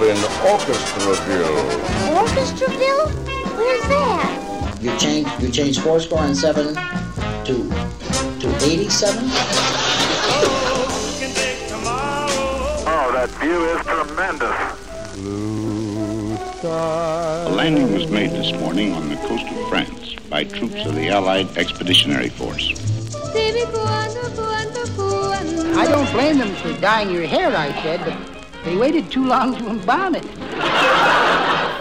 you're in Orchestraville. Orchestraville? Where's that? You change you change four score and seven to to eighty-seven. Oh, that view is tremendous. A landing was made this morning on the coast of France by troops of the Allied Expeditionary Force. I don't blame them for dyeing your hair, I said, but they waited too long to embalm it.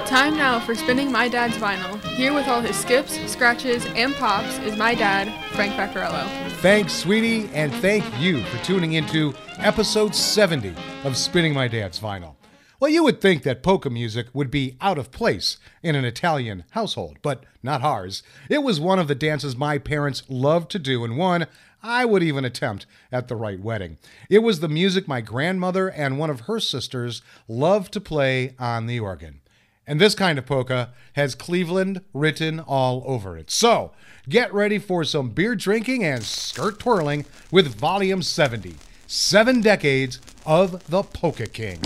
Time now for spinning my dad's vinyl. Here with all his skips, scratches, and pops is my dad, Frank Vaccarello. Thanks, sweetie, and thank you for tuning into episode 70 of Spinning My Dad's Vinyl. Well, you would think that polka music would be out of place in an Italian household, but not ours. It was one of the dances my parents loved to do, and one I would even attempt at the right wedding. It was the music my grandmother and one of her sisters loved to play on the organ. And this kind of polka has Cleveland written all over it. So get ready for some beer drinking and skirt twirling with Volume 70 Seven Decades of the Polka King.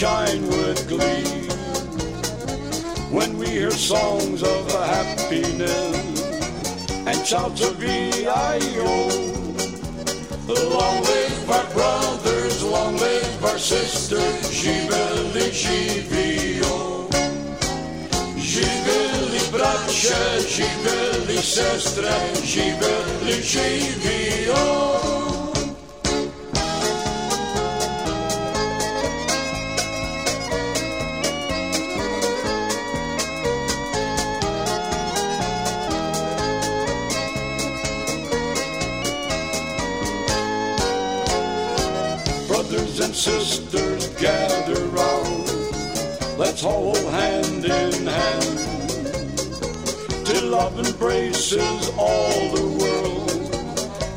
Shine with glee. When we hear songs of happiness and shouts of E-I-O, Long live our brothers, long live our sisters, żyweli, żywio. Żyweli bracia, żyweli sestra, żyweli, żywio. Love embraces all the world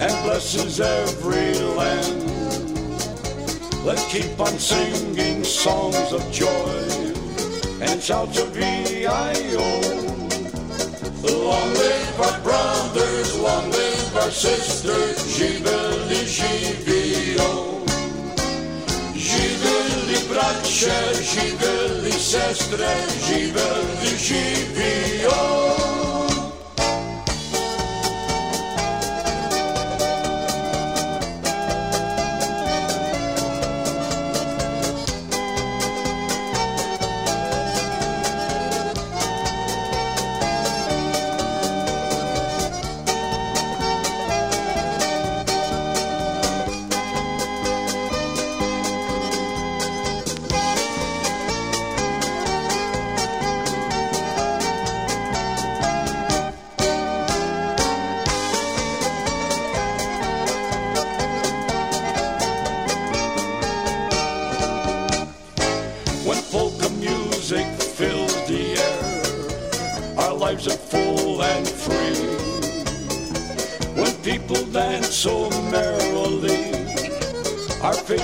and blesses every land. Let's keep on singing songs of joy and shouts of E-I-O. Long live our brothers, long live our sisters, żyweli, żywio. Żyweli bracia, żyweli sestra, żyweli, żywio. When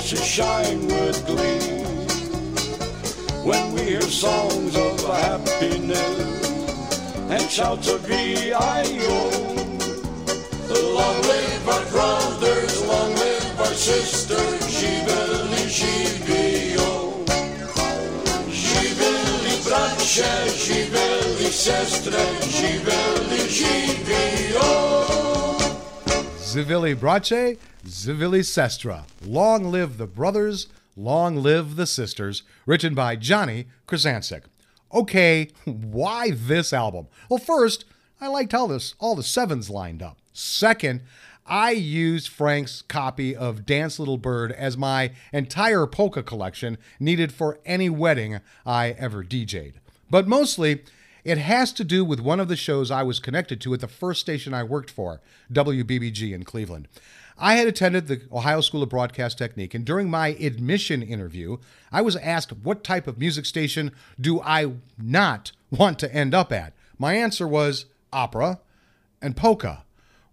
faces shine with glee. When we hear songs of happiness and shouts of E-I-O, long live our brothers, long live our sisters, żyweli, żywio. Żyweli bracia, żyweli sestra, żyweli, żywio. Zivili Brace, Zivili Sestra. Long live the brothers, long live the sisters. Written by Johnny Krizancic. Okay, why this album? Well, first, I liked how this all the sevens lined up. Second, I used Frank's copy of Dance Little Bird as my entire polka collection needed for any wedding I ever DJ'd. But mostly, It has to do with one of the shows I was connected to at the first station I worked for, WBBG in Cleveland. I had attended the Ohio School of Broadcast Technique, and during my admission interview, I was asked what type of music station do I not want to end up at. My answer was opera and polka.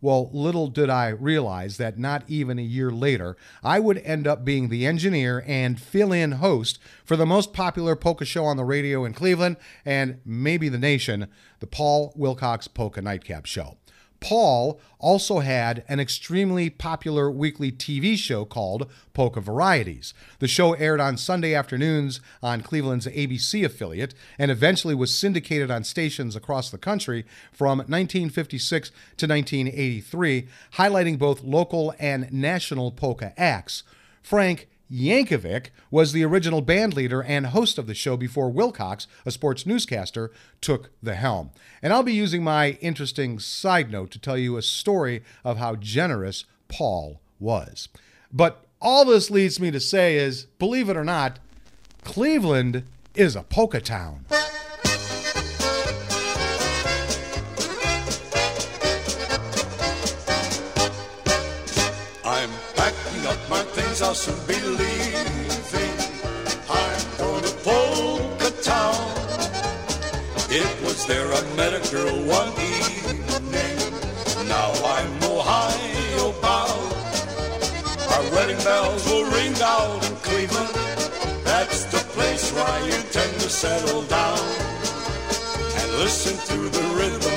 Well, little did I realize that not even a year later, I would end up being the engineer and fill in host for the most popular polka show on the radio in Cleveland and maybe the nation, the Paul Wilcox Polka Nightcap Show. Paul also had an extremely popular weekly TV show called Polka Varieties. The show aired on Sunday afternoons on Cleveland's ABC affiliate and eventually was syndicated on stations across the country from 1956 to 1983, highlighting both local and national polka acts. Frank Yankovic was the original band leader and host of the show before Wilcox, a sports newscaster, took the helm. And I'll be using my interesting side note to tell you a story of how generous Paul was. But all this leads me to say is believe it or not, Cleveland is a polka town. I'm packing up my things, I'll soon there I met a girl one evening. Now I'm Ohio bound. Our wedding bells will ring out in Cleveland. That's the place where I intend to settle down and listen to the rhythm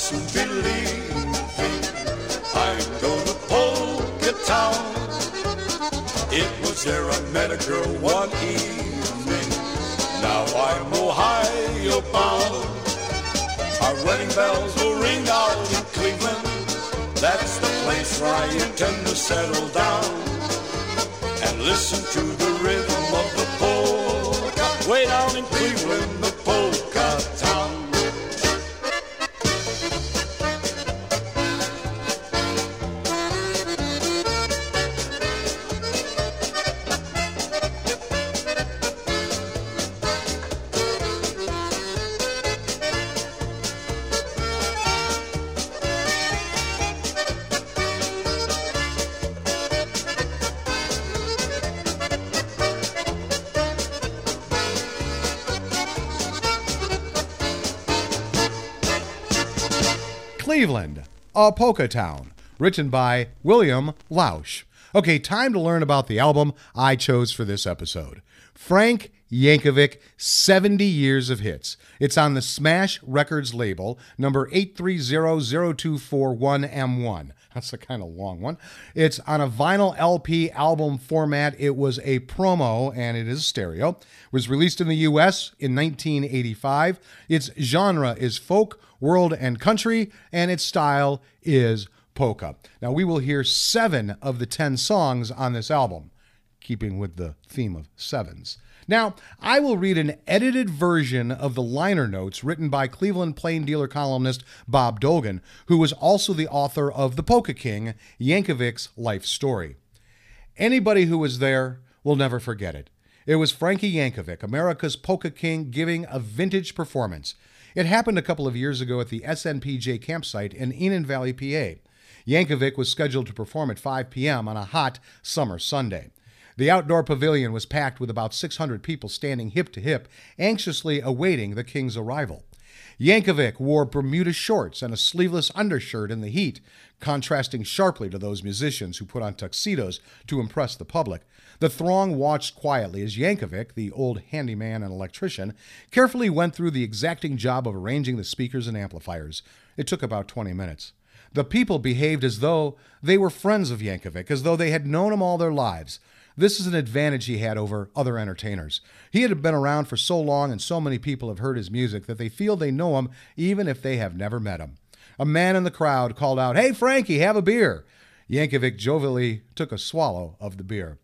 my things, I'll soon be leaving. I'm going to Polka Town. It was there I met a girl one evening. Now I'm Ohio bound. Our wedding bells will ring out in Cleveland. That's the place where I intend to settle down and listen to the rhythm of the polka. Way down in Cleveland, Cleveland, a polka town, written by William Lausche. Okay, time to learn about the album I chose for this episode. Frank Yankovic, 70 Years of Hits. It's on the Smash Records label, number 8300241M1. That's a kind of long one. It's on a vinyl LP album format. It was a promo and it is stereo. It was released in the US in 1985. Its genre is folk, world, and country, and its style is polka. Now, we will hear seven of the 10 songs on this album, keeping with the theme of sevens. Now, I will read an edited version of the liner notes written by Cleveland Plain Dealer columnist Bob Dolgan, who was also the author of The Polka King, Yankovic's life story. Anybody who was there will never forget it. It was Frankie Yankovic, America's Polka King, giving a vintage performance. It happened a couple of years ago at the SNPJ campsite in Enon Valley, PA. Yankovic was scheduled to perform at 5 p.m. on a hot summer Sunday. The outdoor pavilion was packed with about 600 people standing hip to hip, anxiously awaiting the king's arrival. Yankovic wore Bermuda shorts and a sleeveless undershirt in the heat, contrasting sharply to those musicians who put on tuxedos to impress the public. The throng watched quietly as Yankovic, the old handyman and electrician, carefully went through the exacting job of arranging the speakers and amplifiers. It took about 20 minutes. The people behaved as though they were friends of Yankovic, as though they had known him all their lives. This is an advantage he had over other entertainers. He had been around for so long and so many people have heard his music that they feel they know him even if they have never met him. A man in the crowd called out, Hey, Frankie, have a beer. Yankovic jovially took a swallow of the beer.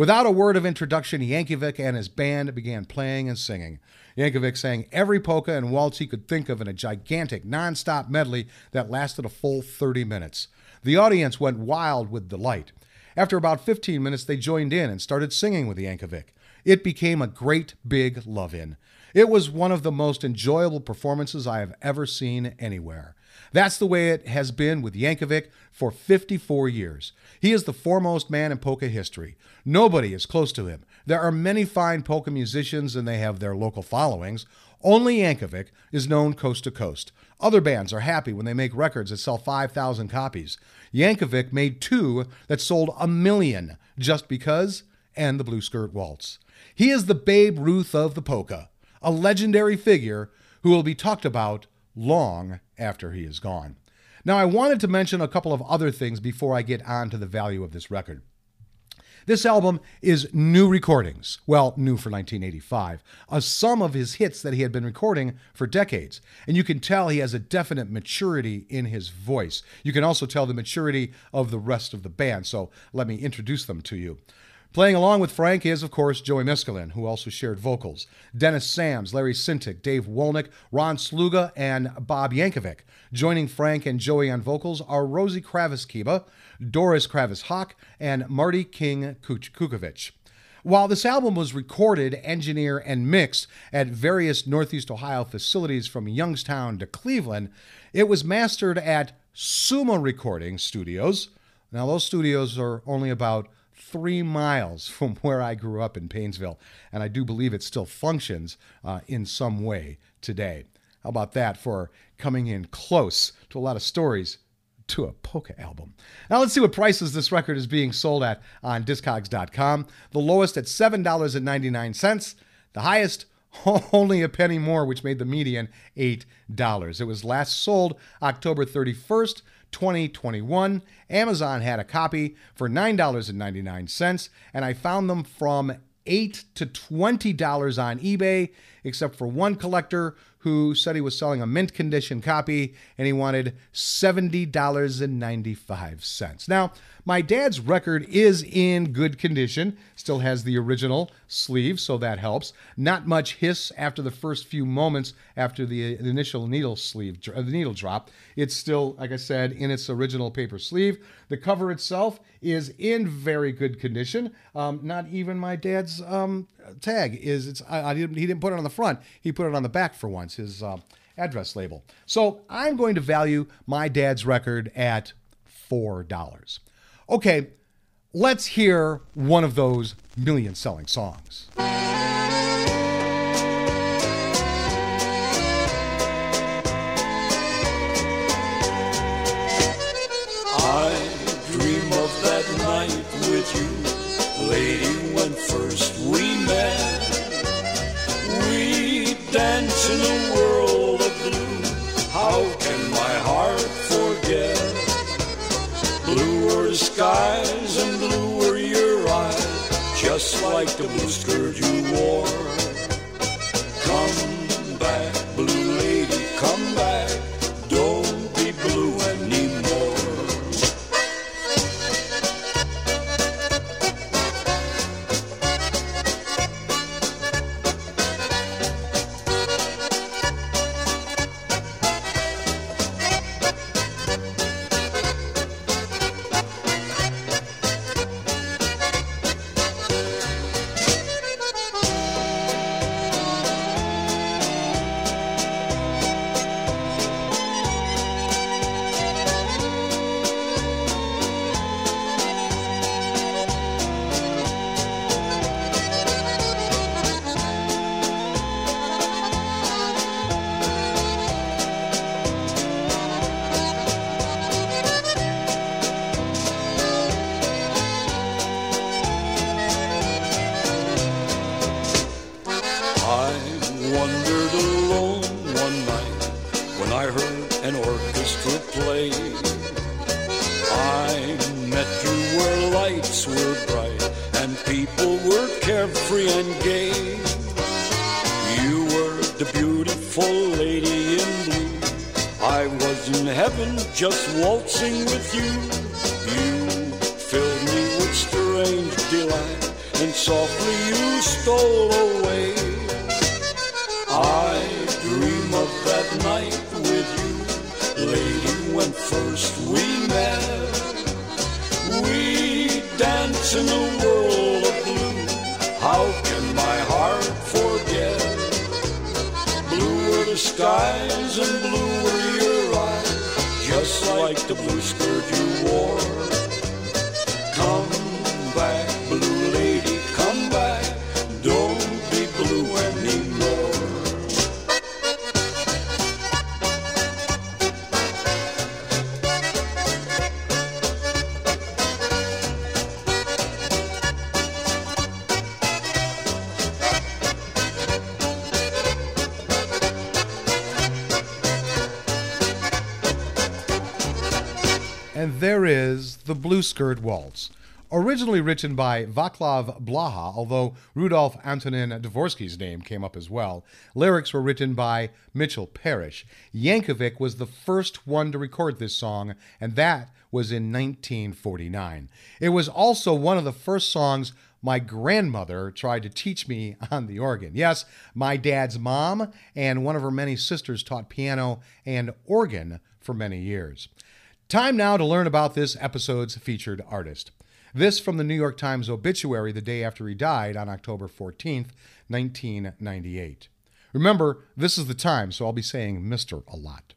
Without a word of introduction, Yankovic and his band began playing and singing. Yankovic sang every polka and waltz he could think of in a gigantic, non-stop medley that lasted a full 30 minutes. The audience went wild with delight. After about 15 minutes, they joined in and started singing with Yankovic. It became a great big love in. It was one of the most enjoyable performances I have ever seen anywhere. That's the way it has been with Yankovic for 54 years. He is the foremost man in polka history. Nobody is close to him. There are many fine polka musicians and they have their local followings. Only Yankovic is known coast to coast. Other bands are happy when they make records that sell 5,000 copies. Yankovic made two that sold a million just because, and the Blue Skirt Waltz. He is the Babe Ruth of the polka, a legendary figure who will be talked about long after he is gone. Now, I wanted to mention a couple of other things before I get on to the value of this record. This album is new recordings, well, new for 1985, a sum of his hits that he had been recording for decades. And you can tell he has a definite maturity in his voice. You can also tell the maturity of the rest of the band, so let me introduce them to you. Playing along with Frank is, of course, Joey Miskulin, who also shared vocals. Dennis Sams, Larry Sintic, Dave Wolnick, Ron Sluga, and Bob Yankovic. Joining Frank and Joey on vocals are Rosie Kravis Kiba, Doris Kravis Hawk, and Marty King Kukovic. While this album was recorded, engineered, and mixed at various Northeast Ohio facilities from Youngstown to Cleveland, it was mastered at Suma Recording Studios. Now, those studios are only about three miles from where I grew up in Painesville, and I do believe it still functions uh, in some way today. How about that for coming in close to a lot of stories to a polka album. Now let's see what prices this record is being sold at on Discogs.com. The lowest at $7.99. The highest only a penny more, which made the median $8. It was last sold October 31st, 2021. Amazon had a copy for $9.99, and I found them from 8 to $20 on eBay, except for one collector who said he was selling a mint condition copy and he wanted $70.95. Now, my dad's record is in good condition, still has the original sleeve, so that helps. Not much hiss after the first few moments after the initial needle sleeve, uh, the needle drop. It's still, like I said, in its original paper sleeve. The cover itself is in very good condition. Um, not even my dad's um, tag is. It's I, I, didn't, he didn't put it on the front. He put it on the back for once. His uh, address label. So I'm going to value my dad's record at four dollars. Okay, let's hear one of those million selling songs. I dream of that night with you, lady, when first we Bluer skies and bluer your eyes, just like the blue skirt you wore. merry and gay. You were the beautiful lady in blue. I was in heaven just waltzing with you. You filled me with strange delight, and softly you stole away. And there is the Blue Skirt Waltz. Originally written by Vaclav Blaha, although Rudolf Antonin Dvorsky's name came up as well, lyrics were written by Mitchell Parish. Yankovic was the first one to record this song, and that was in 1949. It was also one of the first songs my grandmother tried to teach me on the organ. Yes, my dad's mom and one of her many sisters taught piano and organ for many years. Time now to learn about this episode's featured artist. This from the New York Times obituary the day after he died on October 14th, 1998. Remember, this is the time, so I'll be saying Mr. a lot.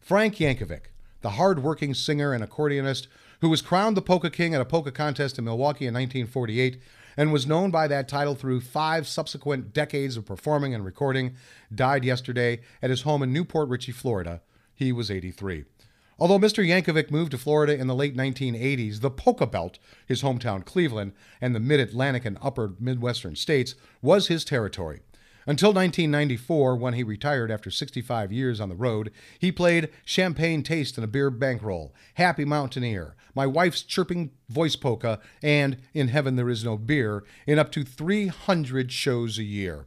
Frank Yankovic, the hard-working singer and accordionist who was crowned the Polka King at a polka contest in Milwaukee in 1948 and was known by that title through five subsequent decades of performing and recording, died yesterday at his home in New Port Richey, Florida. He was 83. Although Mr. Yankovic moved to Florida in the late 1980s, the Polka Belt, his hometown Cleveland, and the mid Atlantic and upper Midwestern states, was his territory. Until 1994, when he retired after 65 years on the road, he played Champagne Taste in a Beer Bankroll, Happy Mountaineer, My Wife's Chirping Voice Polka, and In Heaven There Is No Beer in up to 300 shows a year.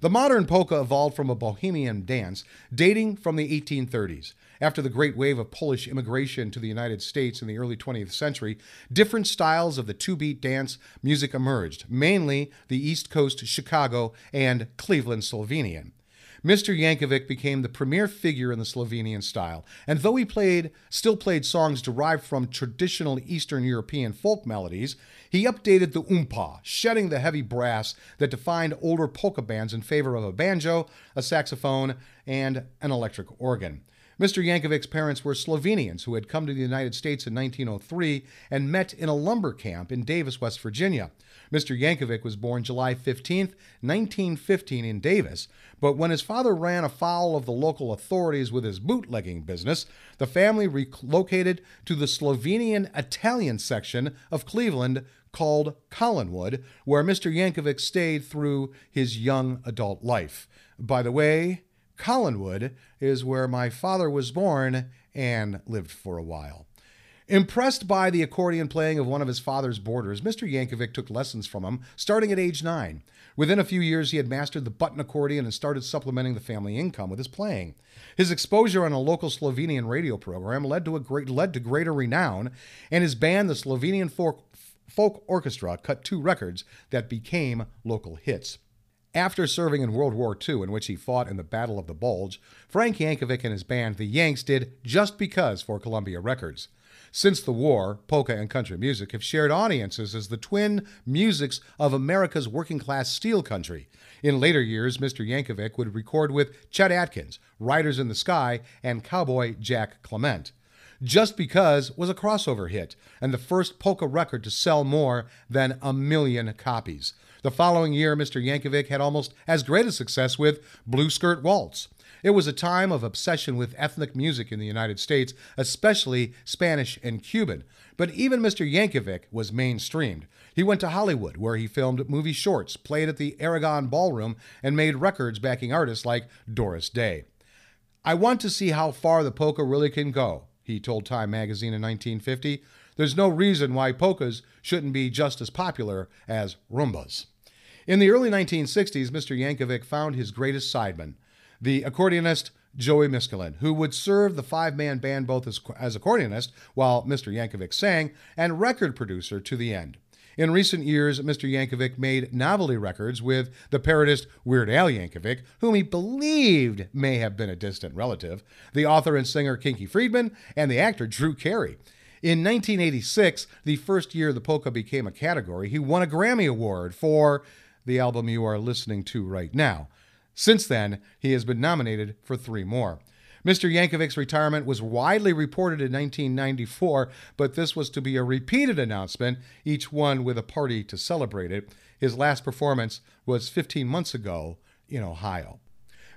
The modern polka evolved from a bohemian dance dating from the 1830s. After the great wave of Polish immigration to the United States in the early 20th century, different styles of the two beat dance music emerged, mainly the East Coast Chicago and Cleveland Slovenian. Mr. Yankovic became the premier figure in the Slovenian style, and though he played still played songs derived from traditional Eastern European folk melodies, he updated the umpa, shedding the heavy brass that defined older polka bands in favor of a banjo, a saxophone, and an electric organ. Mr. Yankovic's parents were Slovenians who had come to the United States in 1903 and met in a lumber camp in Davis, West Virginia. Mr. Yankovic was born July 15, 1915, in Davis, but when his father ran afoul of the local authorities with his bootlegging business, the family relocated to the Slovenian Italian section of Cleveland called Collinwood, where Mr. Yankovic stayed through his young adult life. By the way, Collinwood is where my father was born and lived for a while. Impressed by the accordion playing of one of his father's boarders, Mr. Yankovic took lessons from him starting at age nine. Within a few years, he had mastered the button accordion and started supplementing the family income with his playing. His exposure on a local Slovenian radio program led to a great led to greater renown, and his band, the Slovenian Folk, Folk Orchestra, cut two records that became local hits. After serving in World War II, in which he fought in the Battle of the Bulge, Frank Yankovic and his band, the Yanks, did Just Because for Columbia Records. Since the war, polka and country music have shared audiences as the twin musics of America's working class steel country. In later years, Mr. Yankovic would record with Chet Atkins, Riders in the Sky, and cowboy Jack Clement. Just Because was a crossover hit and the first polka record to sell more than a million copies. The following year, Mr. Yankovic had almost as great a success with Blue Skirt Waltz. It was a time of obsession with ethnic music in the United States, especially Spanish and Cuban. But even Mr. Yankovic was mainstreamed. He went to Hollywood, where he filmed movie shorts, played at the Aragon Ballroom, and made records backing artists like Doris Day. I want to see how far the polka really can go, he told Time magazine in 1950. There's no reason why polkas shouldn't be just as popular as rumbas. In the early 1960s, Mr. Yankovic found his greatest sideman, the accordionist Joey Miskulin, who would serve the five man band both as, as accordionist while Mr. Yankovic sang and record producer to the end. In recent years, Mr. Yankovic made novelty records with the parodist Weird Al Yankovic, whom he believed may have been a distant relative, the author and singer Kinky Friedman, and the actor Drew Carey. In 1986, the first year the polka became a category, he won a Grammy Award for the album you are listening to right now. Since then, he has been nominated for three more. Mr. Yankovic's retirement was widely reported in 1994, but this was to be a repeated announcement, each one with a party to celebrate it. His last performance was 15 months ago in Ohio.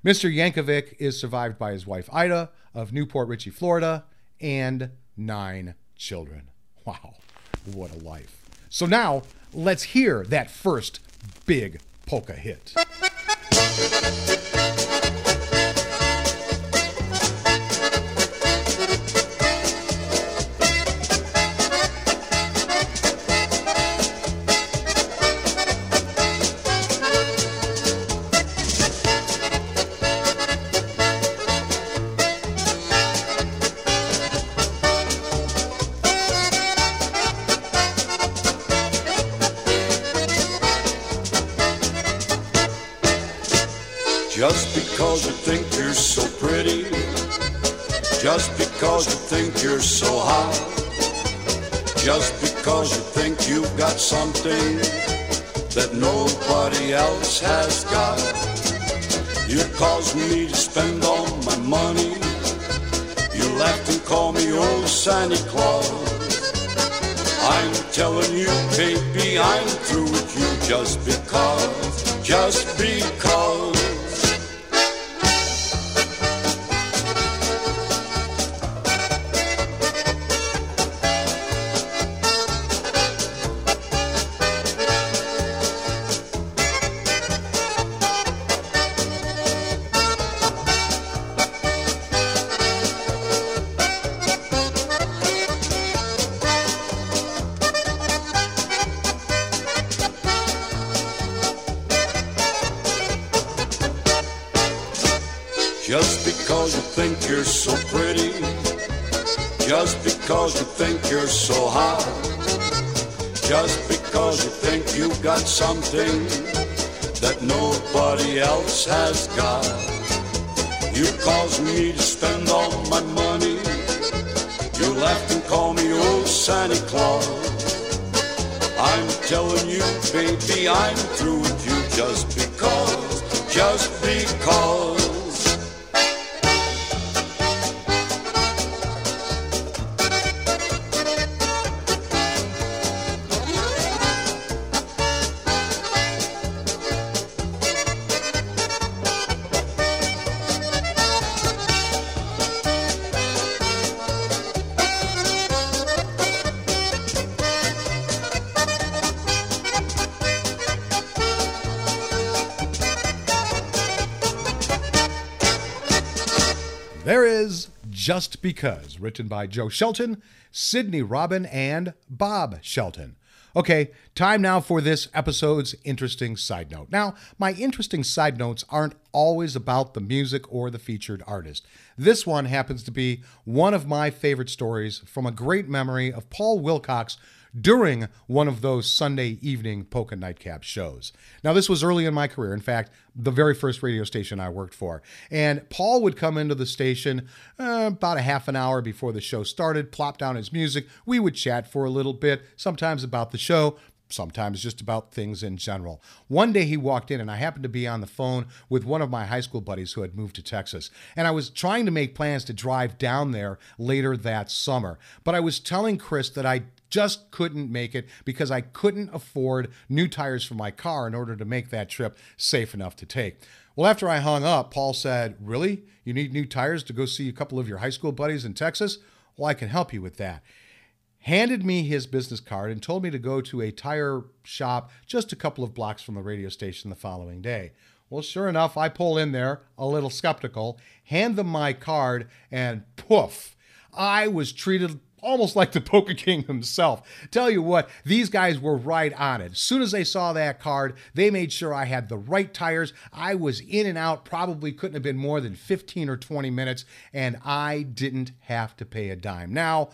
Mr. Yankovic is survived by his wife Ida of New Port Richey, Florida, and nine children. Wow, what a life. So now, let's hear that first big polka hit. Cause me to spend all my money. You laughed and called me old Santa Claus. I'm telling you, baby, I'm through with you just because, just because. Because you think you're so hot, just because you think you've got something that nobody else has got. You cause me to spend all my money. You laughed and called me old Santa Claus. I'm telling you, baby, I'm through with you just because, just because. Just Because, written by Joe Shelton, Sydney Robin, and Bob Shelton. Okay, time now for this episode's interesting side note. Now, my interesting side notes aren't always about the music or the featured artist. This one happens to be one of my favorite stories from a great memory of Paul Wilcox during one of those Sunday evening polka nightcap shows. Now, this was early in my career. In fact, the very first radio station I worked for. And Paul would come into the station uh, about a half an hour before the show started, plop down his music. We would chat for a little bit, sometimes about the show, sometimes just about things in general. One day he walked in, and I happened to be on the phone with one of my high school buddies who had moved to Texas. And I was trying to make plans to drive down there later that summer. But I was telling Chris that I just couldn't make it because I couldn't afford new tires for my car in order to make that trip safe enough to take. Well, after I hung up, Paul said, Really? You need new tires to go see a couple of your high school buddies in Texas? Well, I can help you with that handed me his business card and told me to go to a tire shop just a couple of blocks from the radio station the following day. Well, sure enough, I pull in there, a little skeptical, hand them my card, and poof, I was treated almost like the Polka King himself. Tell you what, these guys were right on it. As soon as they saw that card, they made sure I had the right tires. I was in and out, probably couldn't have been more than 15 or 20 minutes, and I didn't have to pay a dime. Now,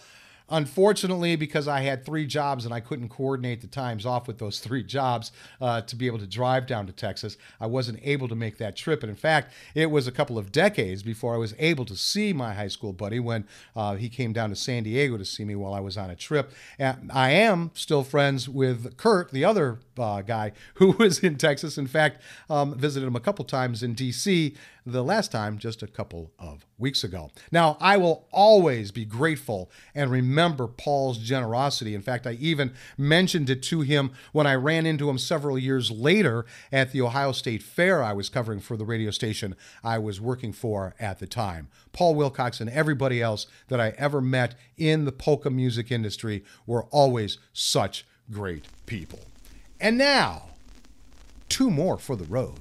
Unfortunately, because I had three jobs and I couldn't coordinate the times off with those three jobs uh, to be able to drive down to Texas, I wasn't able to make that trip. And in fact, it was a couple of decades before I was able to see my high school buddy when uh, he came down to San Diego to see me while I was on a trip. And I am still friends with Kurt, the other uh, guy who was in Texas. In fact, um, visited him a couple times in D.C the last time just a couple of weeks ago. Now, I will always be grateful and remember Paul's generosity. In fact, I even mentioned it to him when I ran into him several years later at the Ohio State Fair I was covering for the radio station I was working for at the time. Paul Wilcox and everybody else that I ever met in the polka music industry were always such great people. And now, two more for the road.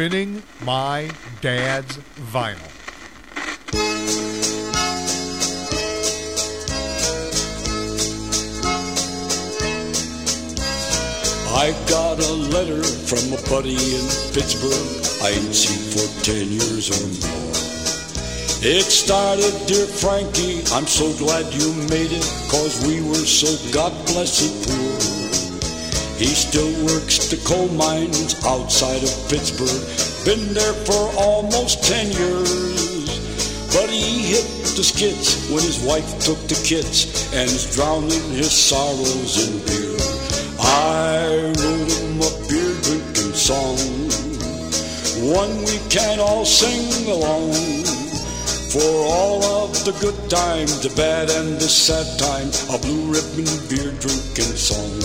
Spinning my dad's vinyl. I got a letter from a buddy in Pittsburgh I ain't seen for ten years or more. It started, dear Frankie, I'm so glad you made it, cause we were so God blessed poor. He still works the coal mines outside of Pittsburgh, been there for almost ten years. But he hit the skids when his wife took the kids and is drowning his sorrows in beer. I wrote him a beer drinking song, one we can all sing along. For all of the good times, the bad and the sad times, a blue ribbon beer drinking song.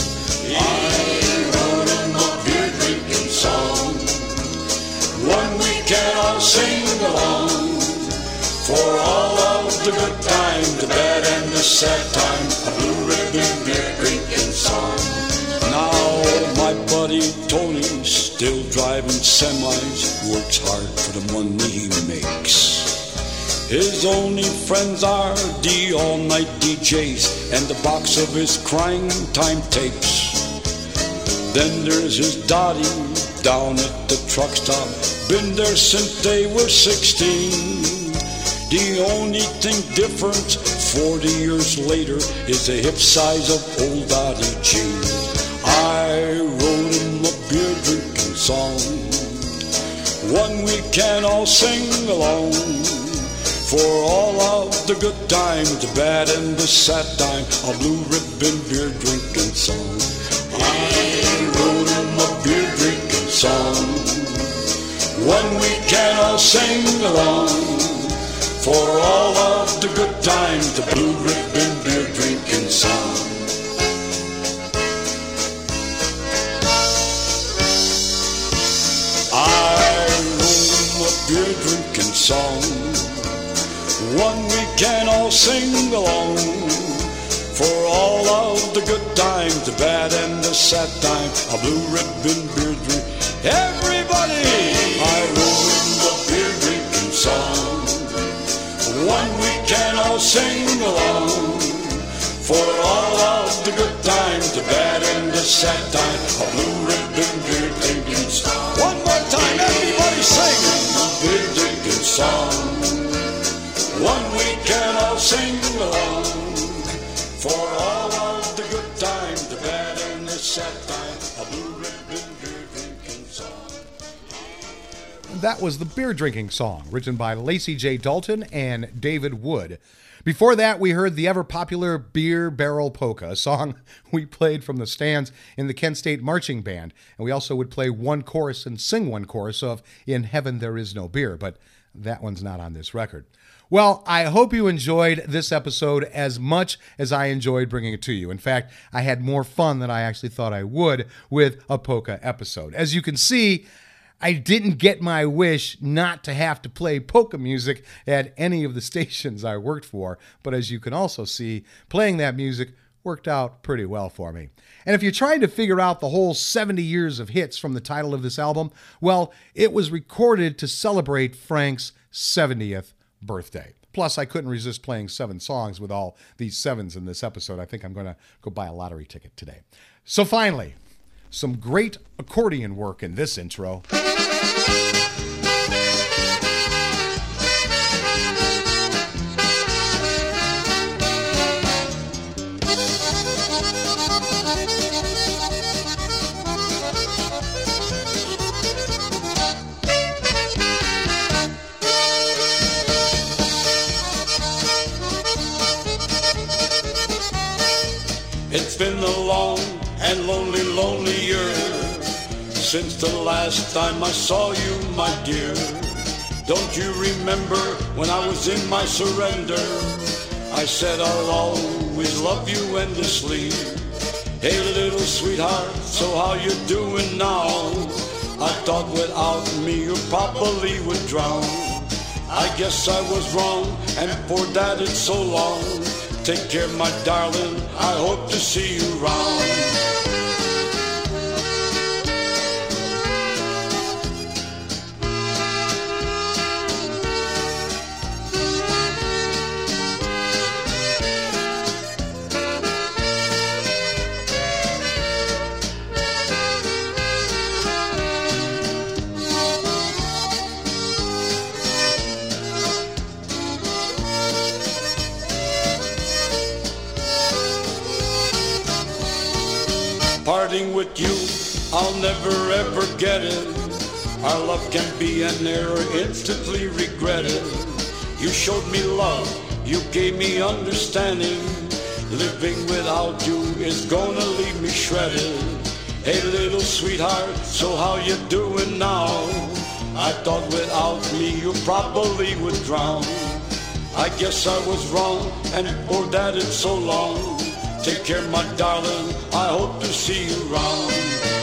I can all sing along for all of the good time, the bad and the sad time, a blue ribbon beer drinking song. Now my buddy Tony, still driving semis, works hard for the money he makes. His only friends are the all night DJs and the box of his crying time tapes. Then there's his Dottie down at the truck stop been there since they were 16. The only thing different 40 years later is the hip size of old Dottie I wrote him a beer drinking song. One we can all sing along. For all of the good times, the bad and the sad time, a blue ribbon beer drinking song. I wrote him a beer drinking song. One we can all sing along. For all of the good times, the blue ribbon beer drinking song. I him a beer drinking song. One we can all sing along. For all of the good times, the bad and the sad time, a blue ribbon beer drink. Everybody, can all sing along. For all of the good times, the bad and the sad time, a blue ribbon beer drinking song. One more time, everybody sing a beer drinking song. One we can all sing along. For all of the good times, the bad and the sad time, That was the beer drinking song, written by Lacy J. Dalton and David Wood. Before that, we heard the ever popular Beer Barrel Polka, a song we played from the stands in the Kent State Marching Band. And we also would play one chorus and sing one chorus of In Heaven There Is No Beer, but that one's not on this record. Well, I hope you enjoyed this episode as much as I enjoyed bringing it to you. In fact, I had more fun than I actually thought I would with a polka episode. As you can see, I didn't get my wish not to have to play polka music at any of the stations I worked for, but as you can also see, playing that music worked out pretty well for me. And if you're trying to figure out the whole 70 years of hits from the title of this album, well, it was recorded to celebrate Frank's 70th birthday. Plus, I couldn't resist playing seven songs with all these sevens in this episode. I think I'm going to go buy a lottery ticket today. So, finally, some great accordion work in this intro. Since the last time I saw you, my dear. Don't you remember when I was in my surrender? I said I'll always love you endlessly. Hey, little sweetheart, so how you doing now? I thought without me you probably would drown. I guess I was wrong, and for that it's so long. Take care, my darling. I hope to see you round. You, I'll never ever get it. Our love can be an error, instantly regretted. You showed me love, you gave me understanding. Living without you is gonna leave me shredded. Hey little sweetheart, so how you doing now? I thought without me you probably would drown. I guess I was wrong, and for that it's so long. Take care, my darling. I hope to see you round.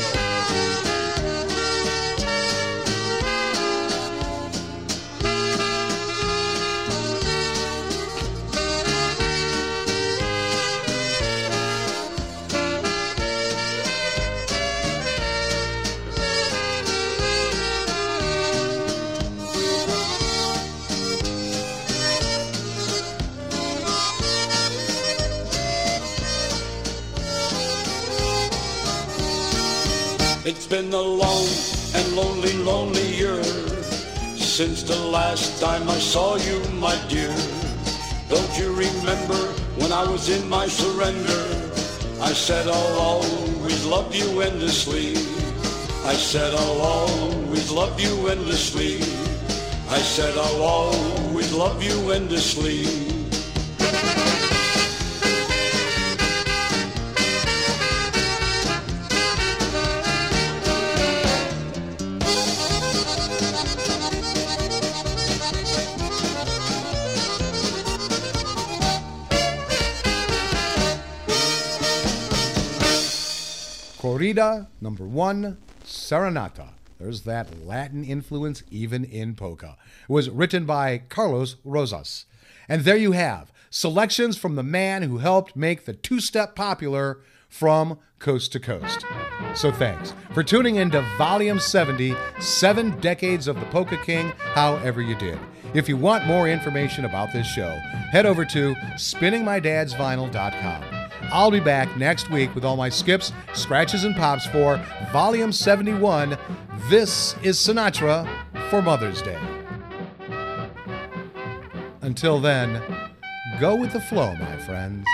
Been a long and lonely, lonely year since the last time I saw you, my dear. Don't you remember when I was in my surrender? I said I'll always love you endlessly. I said I'll always love you endlessly. I said I'll always love you endlessly. Corrida number one, Serenata. There's that Latin influence even in polka. It was written by Carlos Rosas. And there you have selections from the man who helped make the two step popular from coast to coast. So thanks for tuning in to Volume 70 Seven Decades of the Polka King, however you did. If you want more information about this show, head over to spinningmydadsvinyl.com. I'll be back next week with all my skips, scratches, and pops for Volume 71. This is Sinatra for Mother's Day. Until then, go with the flow, my friends.